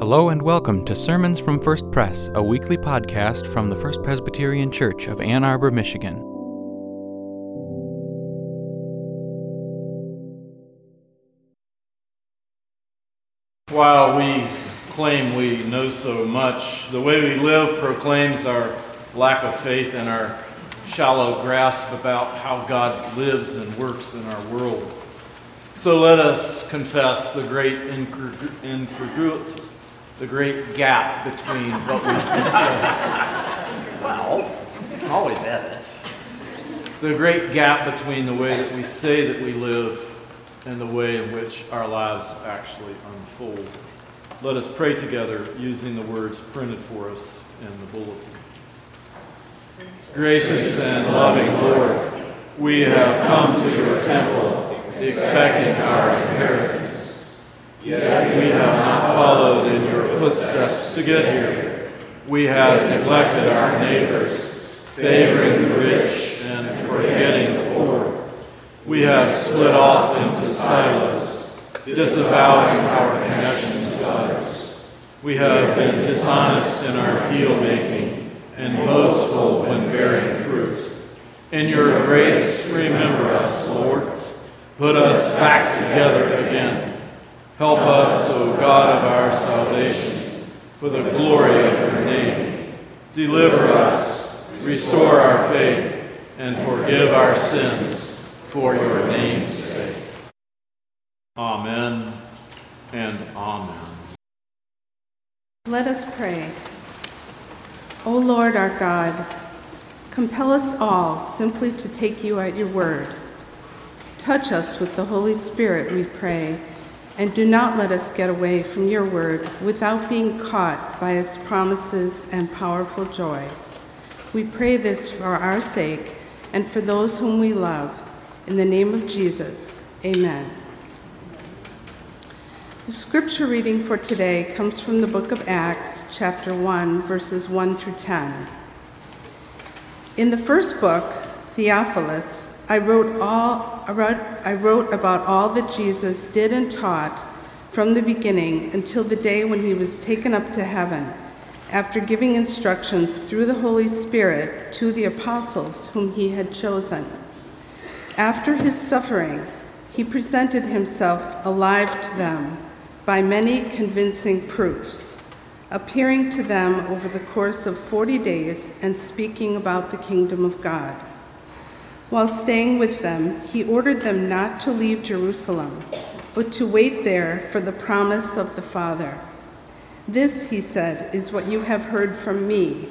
Hello and welcome to Sermons from First Press, a weekly podcast from the First Presbyterian Church of Ann Arbor, Michigan. While we claim we know so much, the way we live proclaims our lack of faith and our shallow grasp about how God lives and works in our world. So let us confess the great incongruity, the great gap between what we confess. Well, always edit. The great gap between the way that we say that we live and the way in which our lives actually unfold. Let us pray together using the words printed for us in the bulletin. Gracious and loving Lord, we have come to your temple expecting our inheritance. Yet we have not followed in your footsteps to get here. We have neglected our neighbors, favoring the rich and forgetting the poor. We have split off into silos, disavowing our connections to others. We have been dishonest in our deal making and boastful when bearing fruit. In your grace, remember us, Lord Put us back together again. Help us, O God of our salvation, for the glory of your name. Deliver us, restore our faith, and forgive our sins for your name's sake. Amen and amen. Let us pray. O Lord our God, compel us all simply to take you at your word Touch us with the Holy Spirit, we pray, and do not let us get away from your word without being caught by its promises and powerful joy. We pray this for our sake and for those whom we love. In the name of Jesus, amen. The scripture reading for today comes from the book of Acts, chapter 1, verses 1 through 10. In the first book, Theophilus, I wrote, all, I, wrote, I wrote about all that Jesus did and taught from the beginning until the day when he was taken up to heaven, after giving instructions through the Holy Spirit to the apostles whom he had chosen. After his suffering, he presented himself alive to them by many convincing proofs, appearing to them over the course of 40 days and speaking about the kingdom of God. While staying with them, he ordered them not to leave Jerusalem, but to wait there for the promise of the Father. This, he said, is what you have heard from me.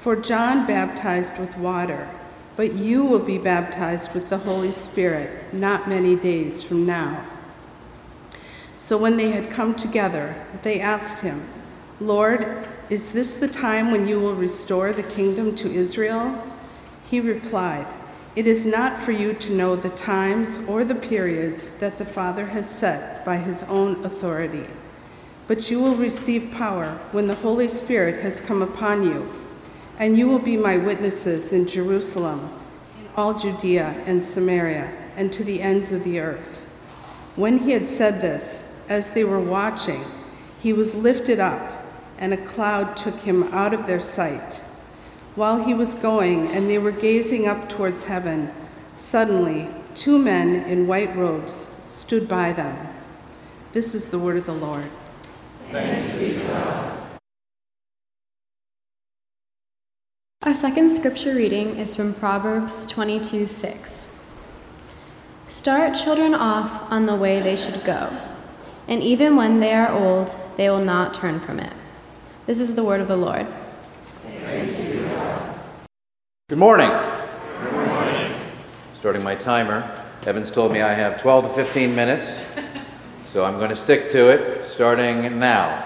For John baptized with water, but you will be baptized with the Holy Spirit not many days from now. So when they had come together, they asked him, Lord, is this the time when you will restore the kingdom to Israel? He replied, it is not for you to know the times or the periods that the Father has set by his own authority, but you will receive power when the Holy Spirit has come upon you, and you will be my witnesses in Jerusalem, in all Judea and Samaria, and to the ends of the earth. When he had said this, as they were watching, he was lifted up, and a cloud took him out of their sight. While he was going and they were gazing up towards heaven, suddenly two men in white robes stood by them. This is the word of the Lord. Thanks be to God. Our second scripture reading is from Proverbs 22 6. Start children off on the way they should go, and even when they are old, they will not turn from it. This is the word of the Lord. Good morning. Good morning. Starting my timer. Evans told me I have 12 to 15 minutes, so I'm going to stick to it starting now.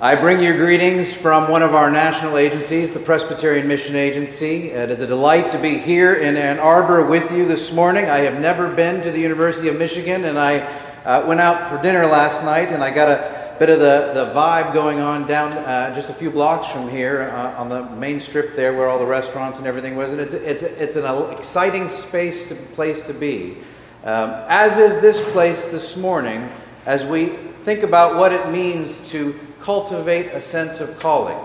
I bring you greetings from one of our national agencies, the Presbyterian Mission Agency. It is a delight to be here in Ann Arbor with you this morning. I have never been to the University of Michigan, and I uh, went out for dinner last night, and I got a bit of the, the vibe going on down uh, just a few blocks from here uh, on the main strip there where all the restaurants and everything was. And it's, it's, it's an exciting space to, place to be. Um, as is this place this morning, as we think about what it means to cultivate a sense of calling.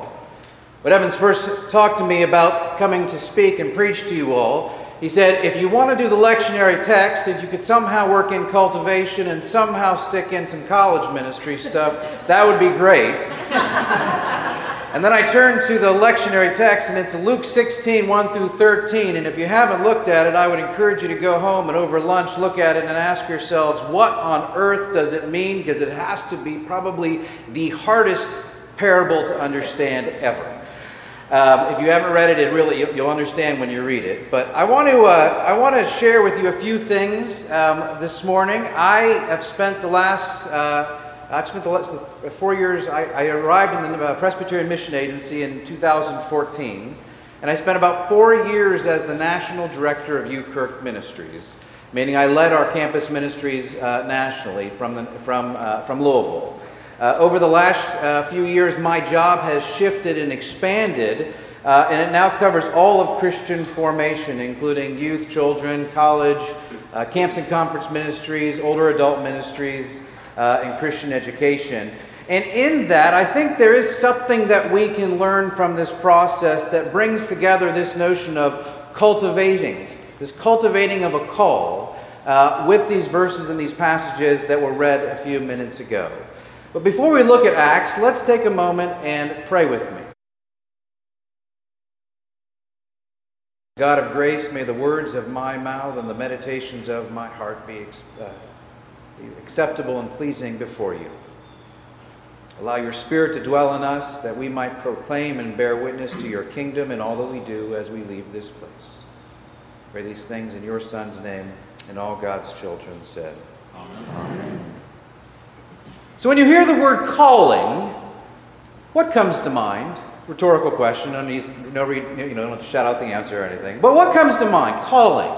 When Evans first talked to me about coming to speak and preach to you all, he said, if you want to do the lectionary text, if you could somehow work in cultivation and somehow stick in some college ministry stuff, that would be great. and then I turned to the lectionary text, and it's Luke 16, 1 through 13. And if you haven't looked at it, I would encourage you to go home and over lunch look at it and ask yourselves, what on earth does it mean? Because it has to be probably the hardest parable to understand ever. Um, if you haven't read it, it really you'll understand when you read it. But I want to uh, I want to share with you a few things um, this morning. I have spent the last uh, I've spent the last four years. I, I arrived in the uh, Presbyterian Mission Agency in 2014, and I spent about four years as the national director of UKirk Ministries, meaning I led our campus ministries uh, nationally from the, from uh, from Louisville. Uh, over the last uh, few years, my job has shifted and expanded, uh, and it now covers all of Christian formation, including youth, children, college, uh, camps and conference ministries, older adult ministries, uh, and Christian education. And in that, I think there is something that we can learn from this process that brings together this notion of cultivating, this cultivating of a call uh, with these verses and these passages that were read a few minutes ago. But before we look at Acts, let's take a moment and pray with me. God of grace, may the words of my mouth and the meditations of my heart be, uh, be acceptable and pleasing before you. Allow your Spirit to dwell in us that we might proclaim and bear witness to your kingdom in all that we do as we leave this place. Pray these things in your Son's name, and all God's children said. Amen. Amen. So when you hear the word calling, what comes to mind? Rhetorical question. No need, no, you know, don't shout out the answer or anything. But what comes to mind? Calling.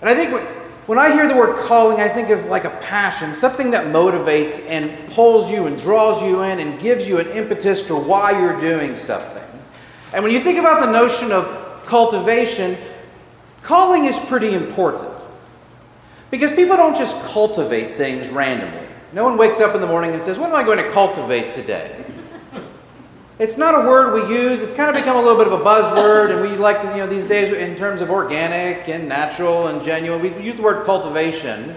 And I think when I hear the word calling, I think of like a passion, something that motivates and pulls you and draws you in and gives you an impetus for why you're doing something. And when you think about the notion of cultivation, calling is pretty important. Because people don't just cultivate things randomly. No one wakes up in the morning and says, What am I going to cultivate today? It's not a word we use. It's kind of become a little bit of a buzzword, and we like to, you know, these days in terms of organic and natural and genuine, we use the word cultivation.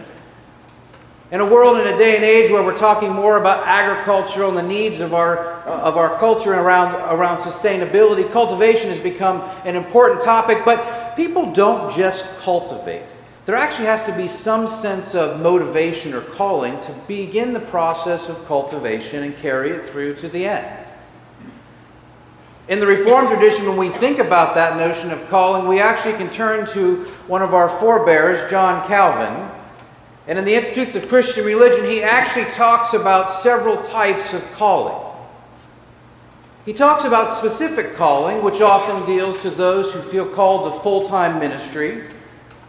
In a world in a day and age where we're talking more about agriculture and the needs of our, of our culture around, around sustainability, cultivation has become an important topic, but people don't just cultivate there actually has to be some sense of motivation or calling to begin the process of cultivation and carry it through to the end. In the Reformed tradition, when we think about that notion of calling, we actually can turn to one of our forebears, John Calvin. And in the Institutes of Christian Religion, he actually talks about several types of calling. He talks about specific calling, which often deals to those who feel called to full time ministry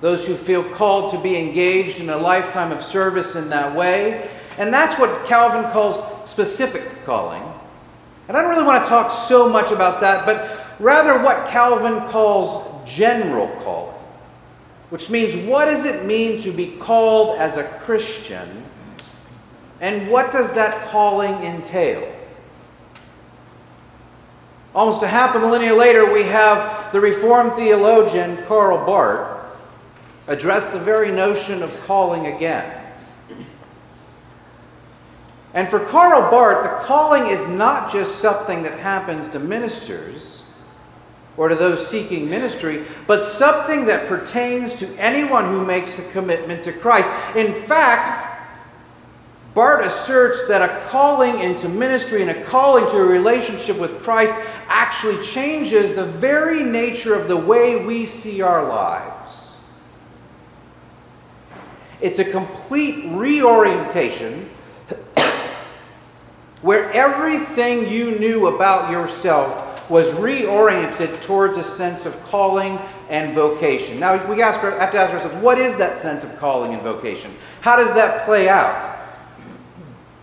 those who feel called to be engaged in a lifetime of service in that way. And that's what Calvin calls specific calling. And I don't really want to talk so much about that, but rather what Calvin calls general calling, which means what does it mean to be called as a Christian, and what does that calling entail? Almost a half a millennia later, we have the Reformed theologian Karl Barth address the very notion of calling again. And for Karl Barth, the calling is not just something that happens to ministers or to those seeking ministry, but something that pertains to anyone who makes a commitment to Christ. In fact, Barth asserts that a calling into ministry and a calling to a relationship with Christ actually changes the very nature of the way we see our lives. It's a complete reorientation where everything you knew about yourself was reoriented towards a sense of calling and vocation. Now, we ask, have to ask ourselves what is that sense of calling and vocation? How does that play out?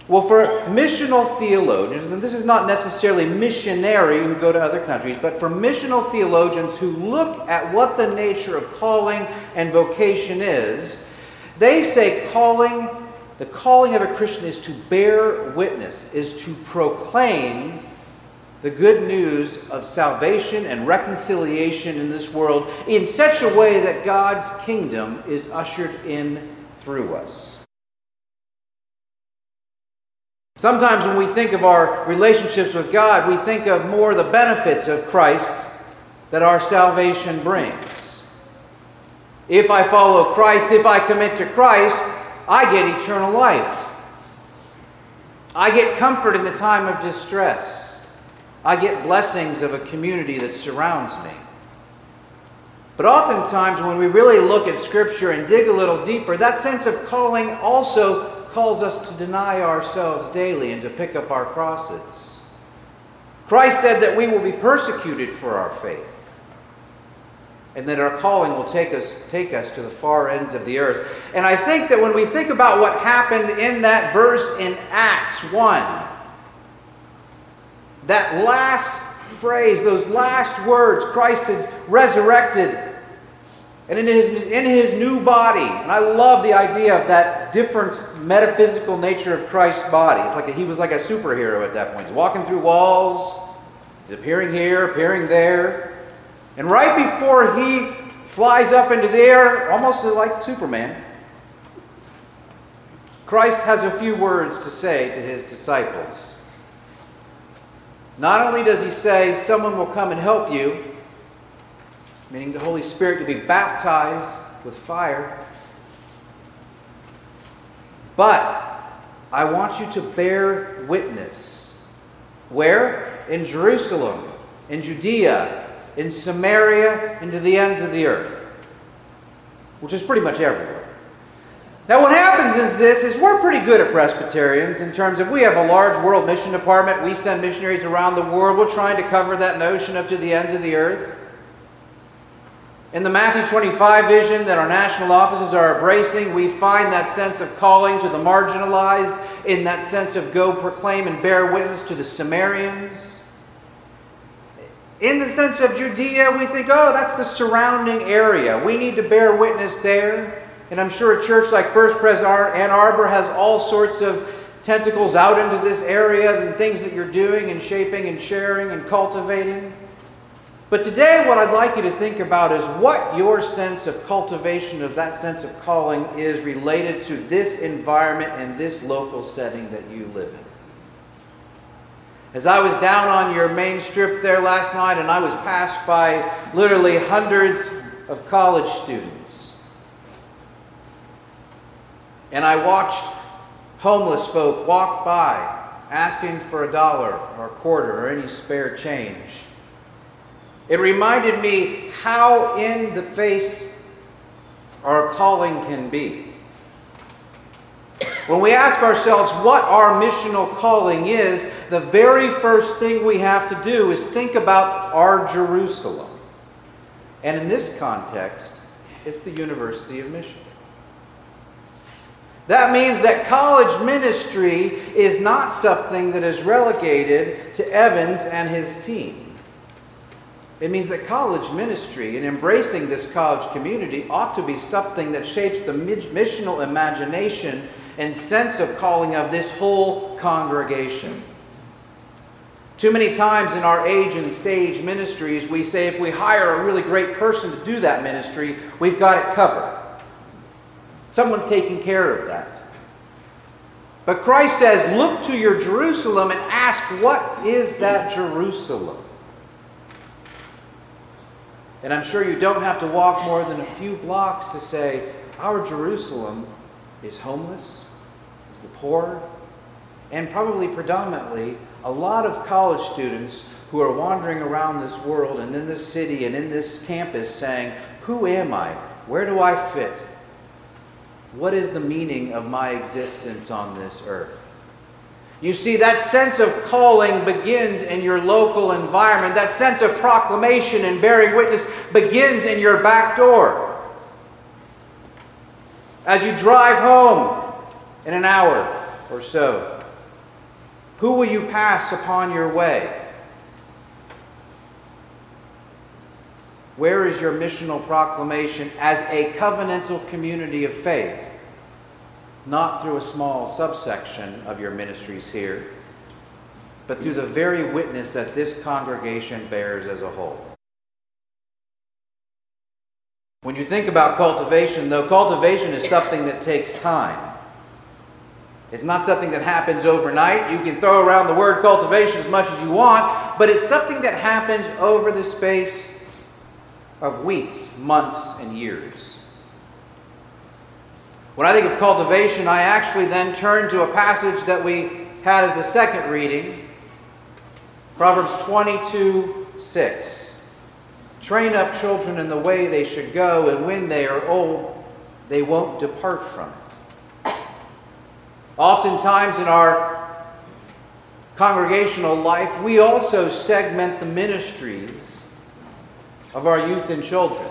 Well, for missional theologians, and this is not necessarily missionary who go to other countries, but for missional theologians who look at what the nature of calling and vocation is, they say calling The calling of a Christian is to bear witness, is to proclaim the good news of salvation and reconciliation in this world in such a way that God's kingdom is ushered in through us. Sometimes when we think of our relationships with God, we think of more the benefits of Christ that our salvation brings. If I follow Christ, if I commit to Christ, I get eternal life. I get comfort in the time of distress. I get blessings of a community that surrounds me. But oftentimes, when we really look at Scripture and dig a little deeper, that sense of calling also calls us to deny ourselves daily and to pick up our crosses. Christ said that we will be persecuted for our faith and that our calling will take us, take us to the far ends of the earth. And I think that when we think about what happened in that verse in Acts 1, that last phrase, those last words, Christ had resurrected and in his, in his new body. And I love the idea of that different metaphysical nature of Christ's body. It's like a, he was like a superhero at that point. He's walking through walls, he's appearing here, appearing there. And right before he flies up into the air, almost like Superman, Christ has a few words to say to his disciples. Not only does he say, Someone will come and help you, meaning the Holy Spirit to be baptized with fire, but I want you to bear witness. Where? In Jerusalem, in Judea, in Samaria, and to the ends of the earth, which is pretty much everywhere. Now, what happens is this: is we're pretty good at Presbyterians in terms of we have a large world mission department. We send missionaries around the world. We're trying to cover that notion up to the ends of the earth. In the Matthew 25 vision that our national offices are embracing, we find that sense of calling to the marginalized, in that sense of go proclaim and bear witness to the Samaritans. In the sense of Judea, we think, oh, that's the surrounding area. We need to bear witness there. And I'm sure a church like First Pres Ann Arbor has all sorts of tentacles out into this area and things that you're doing and shaping and sharing and cultivating. But today, what I'd like you to think about is what your sense of cultivation of that sense of calling is related to this environment and this local setting that you live in. As I was down on your main strip there last night and I was passed by literally hundreds of college students, and I watched homeless folk walk by asking for a dollar or a quarter or any spare change. It reminded me how in the face our calling can be. When we ask ourselves what our missional calling is, the very first thing we have to do is think about our Jerusalem. And in this context, it's the University of Michigan. That means that college ministry is not something that is relegated to Evans and his team. It means that college ministry and embracing this college community ought to be something that shapes the missional imagination and sense of calling of this whole congregation. Too many times in our age and stage ministries, we say if we hire a really great person to do that ministry, we've got it covered. Someone's taking care of that. But Christ says, Look to your Jerusalem and ask, What is that Jerusalem? And I'm sure you don't have to walk more than a few blocks to say, Our Jerusalem is homeless, is the poor, and probably predominantly a lot of college students who are wandering around this world and in this city and in this campus saying, Who am I? Where do I fit? What is the meaning of my existence on this earth? You see, that sense of calling begins in your local environment. That sense of proclamation and bearing witness begins in your back door. As you drive home in an hour or so, who will you pass upon your way? Where is your missional proclamation as a covenantal community of faith? not through a small subsection of your ministries here, but through the very witness that this congregation bears as a whole. When you think about cultivation, though, cultivation is something that takes time. It's not something that happens overnight. You can throw around the word cultivation as much as you want, but it's something that happens over the space of weeks, months, and years. When I think of cultivation, I actually then turn to a passage that we had as the second reading Proverbs 22 6. Train up children in the way they should go, and when they are old, they won't depart from it. Oftentimes in our congregational life, we also segment the ministries of our youth and children.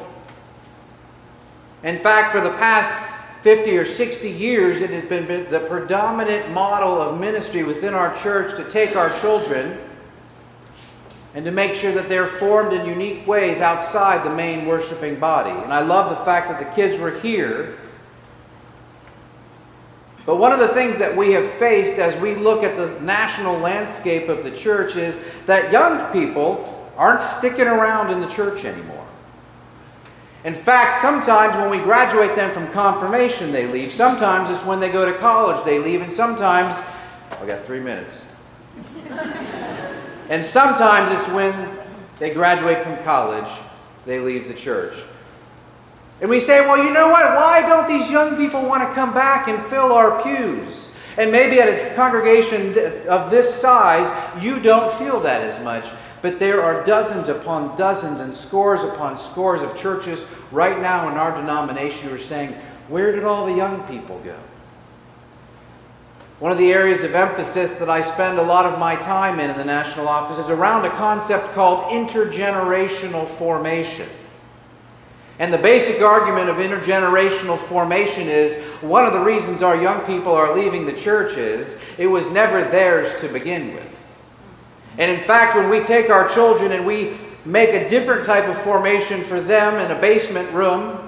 In fact, for the past 50 or 60 years, it has been the predominant model of ministry within our church to take our children and to make sure that they're formed in unique ways outside the main worshiping body. And I love the fact that the kids were here. But one of the things that we have faced as we look at the national landscape of the church is that young people aren't sticking around in the church anymore. In fact, sometimes when we graduate them from confirmation, they leave. Sometimes it's when they go to college, they leave. And sometimes, I've got three minutes. And sometimes it's when they graduate from college, they leave the church. And we say, well, you know what? Why don't these young people want to come back and fill our pews? And maybe at a congregation of this size, you don't feel that as much. But there are dozens upon dozens and scores upon scores of churches right now in our denomination who are saying, where did all the young people go? One of the areas of emphasis that I spend a lot of my time in in the national office is around a concept called intergenerational formation. And the basic argument of intergenerational formation is one of the reasons our young people are leaving the church is it was never theirs to begin with. And in fact, when we take our children and we make a different type of formation for them in a basement room,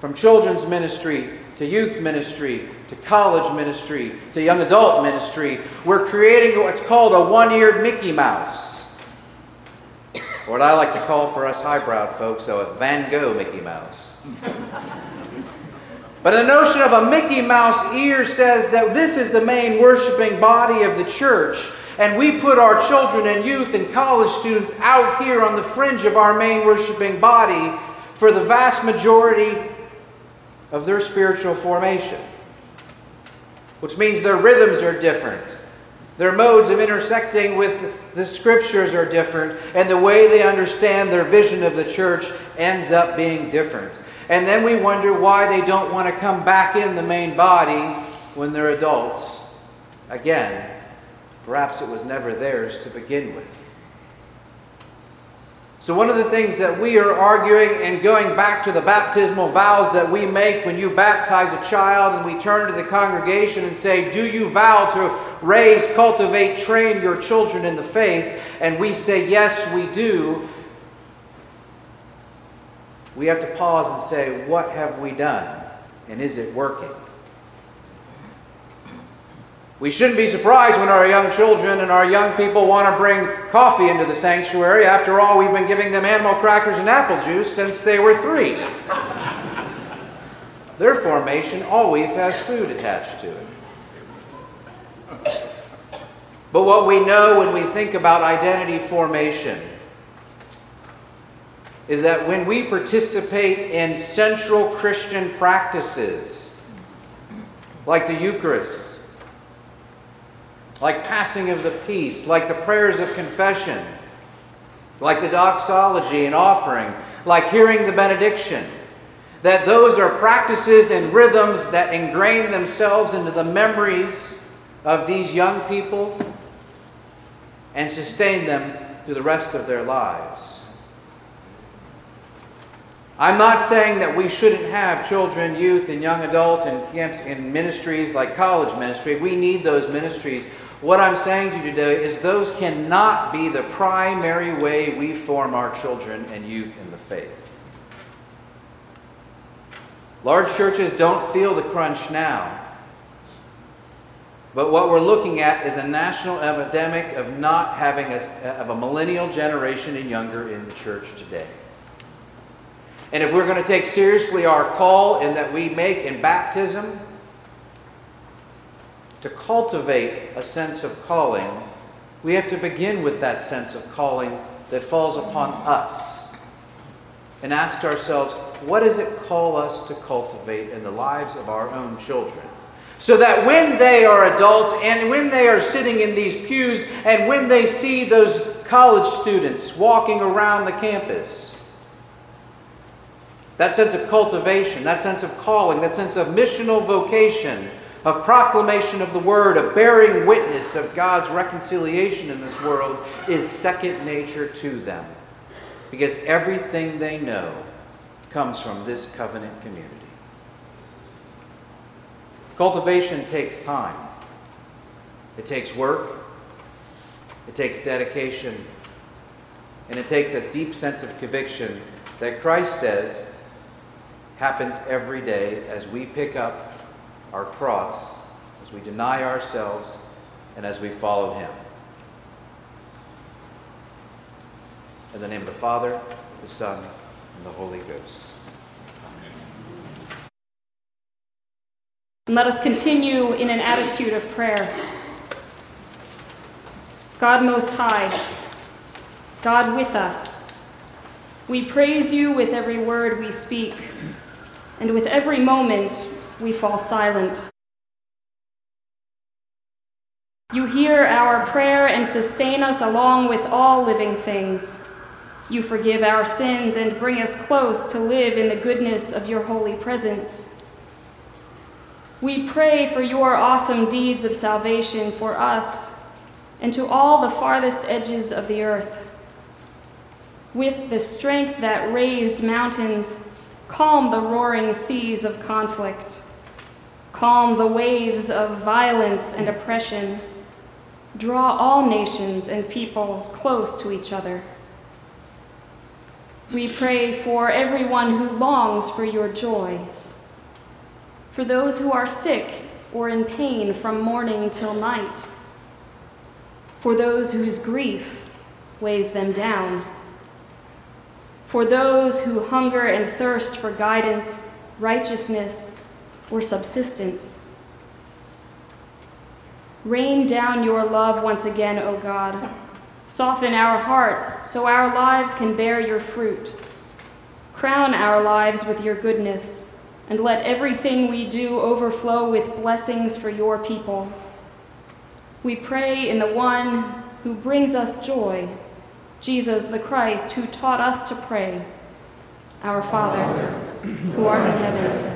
from children's ministry to youth ministry to college ministry, to young adult ministry. We're creating what's called a one eared Mickey Mouse. Or what I like to call for us highbrow folks, a Van Gogh Mickey Mouse. but the notion of a Mickey Mouse ear says that this is the main worshiping body of the church. And we put our children and youth and college students out here on the fringe of our main worshiping body for the vast majority of their spiritual formation which means their rhythms are different. Their modes of intersecting with the scriptures are different, and the way they understand their vision of the church ends up being different. And then we wonder why they don't want to come back in the main body when they're adults. Again, perhaps it was never theirs to begin with. So, one of the things that we are arguing and going back to the baptismal vows that we make when you baptize a child and we turn to the congregation and say, Do you vow to raise, cultivate, train your children in the faith? And we say, Yes, we do. We have to pause and say, What have we done? And is it working? We shouldn't be surprised when our young children and our young people want to bring coffee into the sanctuary. After all, we've been giving them animal crackers and apple juice since they were three. Their formation always has food attached to it. But what we know when we think about identity formation is that when we participate in central Christian practices like the Eucharist, like passing of the peace, like the prayers of confession, like the doxology and offering, like hearing the benediction. That those are practices and rhythms that ingrain themselves into the memories of these young people and sustain them through the rest of their lives. I'm not saying that we shouldn't have children, youth, and young adult and camps and ministries like college ministry. We need those ministries. What I'm saying to you today is those cannot be the primary way we form our children and youth in the faith. Large churches don't feel the crunch now. But what we're looking at is a national epidemic of not having a, of a millennial generation and younger in the church today. And if we're going to take seriously our call in that we make in baptism to cultivate a sense of calling, we have to begin with that sense of calling that falls upon us and ask ourselves, what does it call us to cultivate in the lives of our own children? So that when they are adults and when they are sitting in these pews and when they see those college students walking around the campus, that sense of cultivation, that sense of calling, that sense of missional vocation, of proclamation of the word, of bearing witness of God's reconciliation in this world is second nature to them. Because everything they know comes from this covenant community. Cultivation takes time, it takes work, it takes dedication, and it takes a deep sense of conviction that Christ says happens every day as we pick up our cross, as we deny ourselves, and as we follow Him. In the name of the Father, the Son, and the Holy Ghost. Let us continue in an attitude of prayer. God Most High, God with us, we praise you with every word we speak, and with every moment we fall silent. You hear our prayer and sustain us along with all living things. You forgive our sins and bring us close to live in the goodness of your holy presence. We pray for your awesome deeds of salvation for us and to all the farthest edges of the earth. With the strength that raised mountains, calm the roaring seas of conflict, calm the waves of violence and oppression, draw all nations and peoples close to each other. We pray for everyone who longs for your joy. For those who are sick or in pain from morning till night, for those whose grief weighs them down, for those who hunger and thirst for guidance, righteousness, or subsistence. Rain down your love once again, O God. Soften our hearts so our lives can bear your fruit. Crown our lives with your goodness and let everything we do overflow with blessings for your people. We pray in the one who brings us joy, Jesus the Christ, who taught us to pray. Our Father, who art in heaven,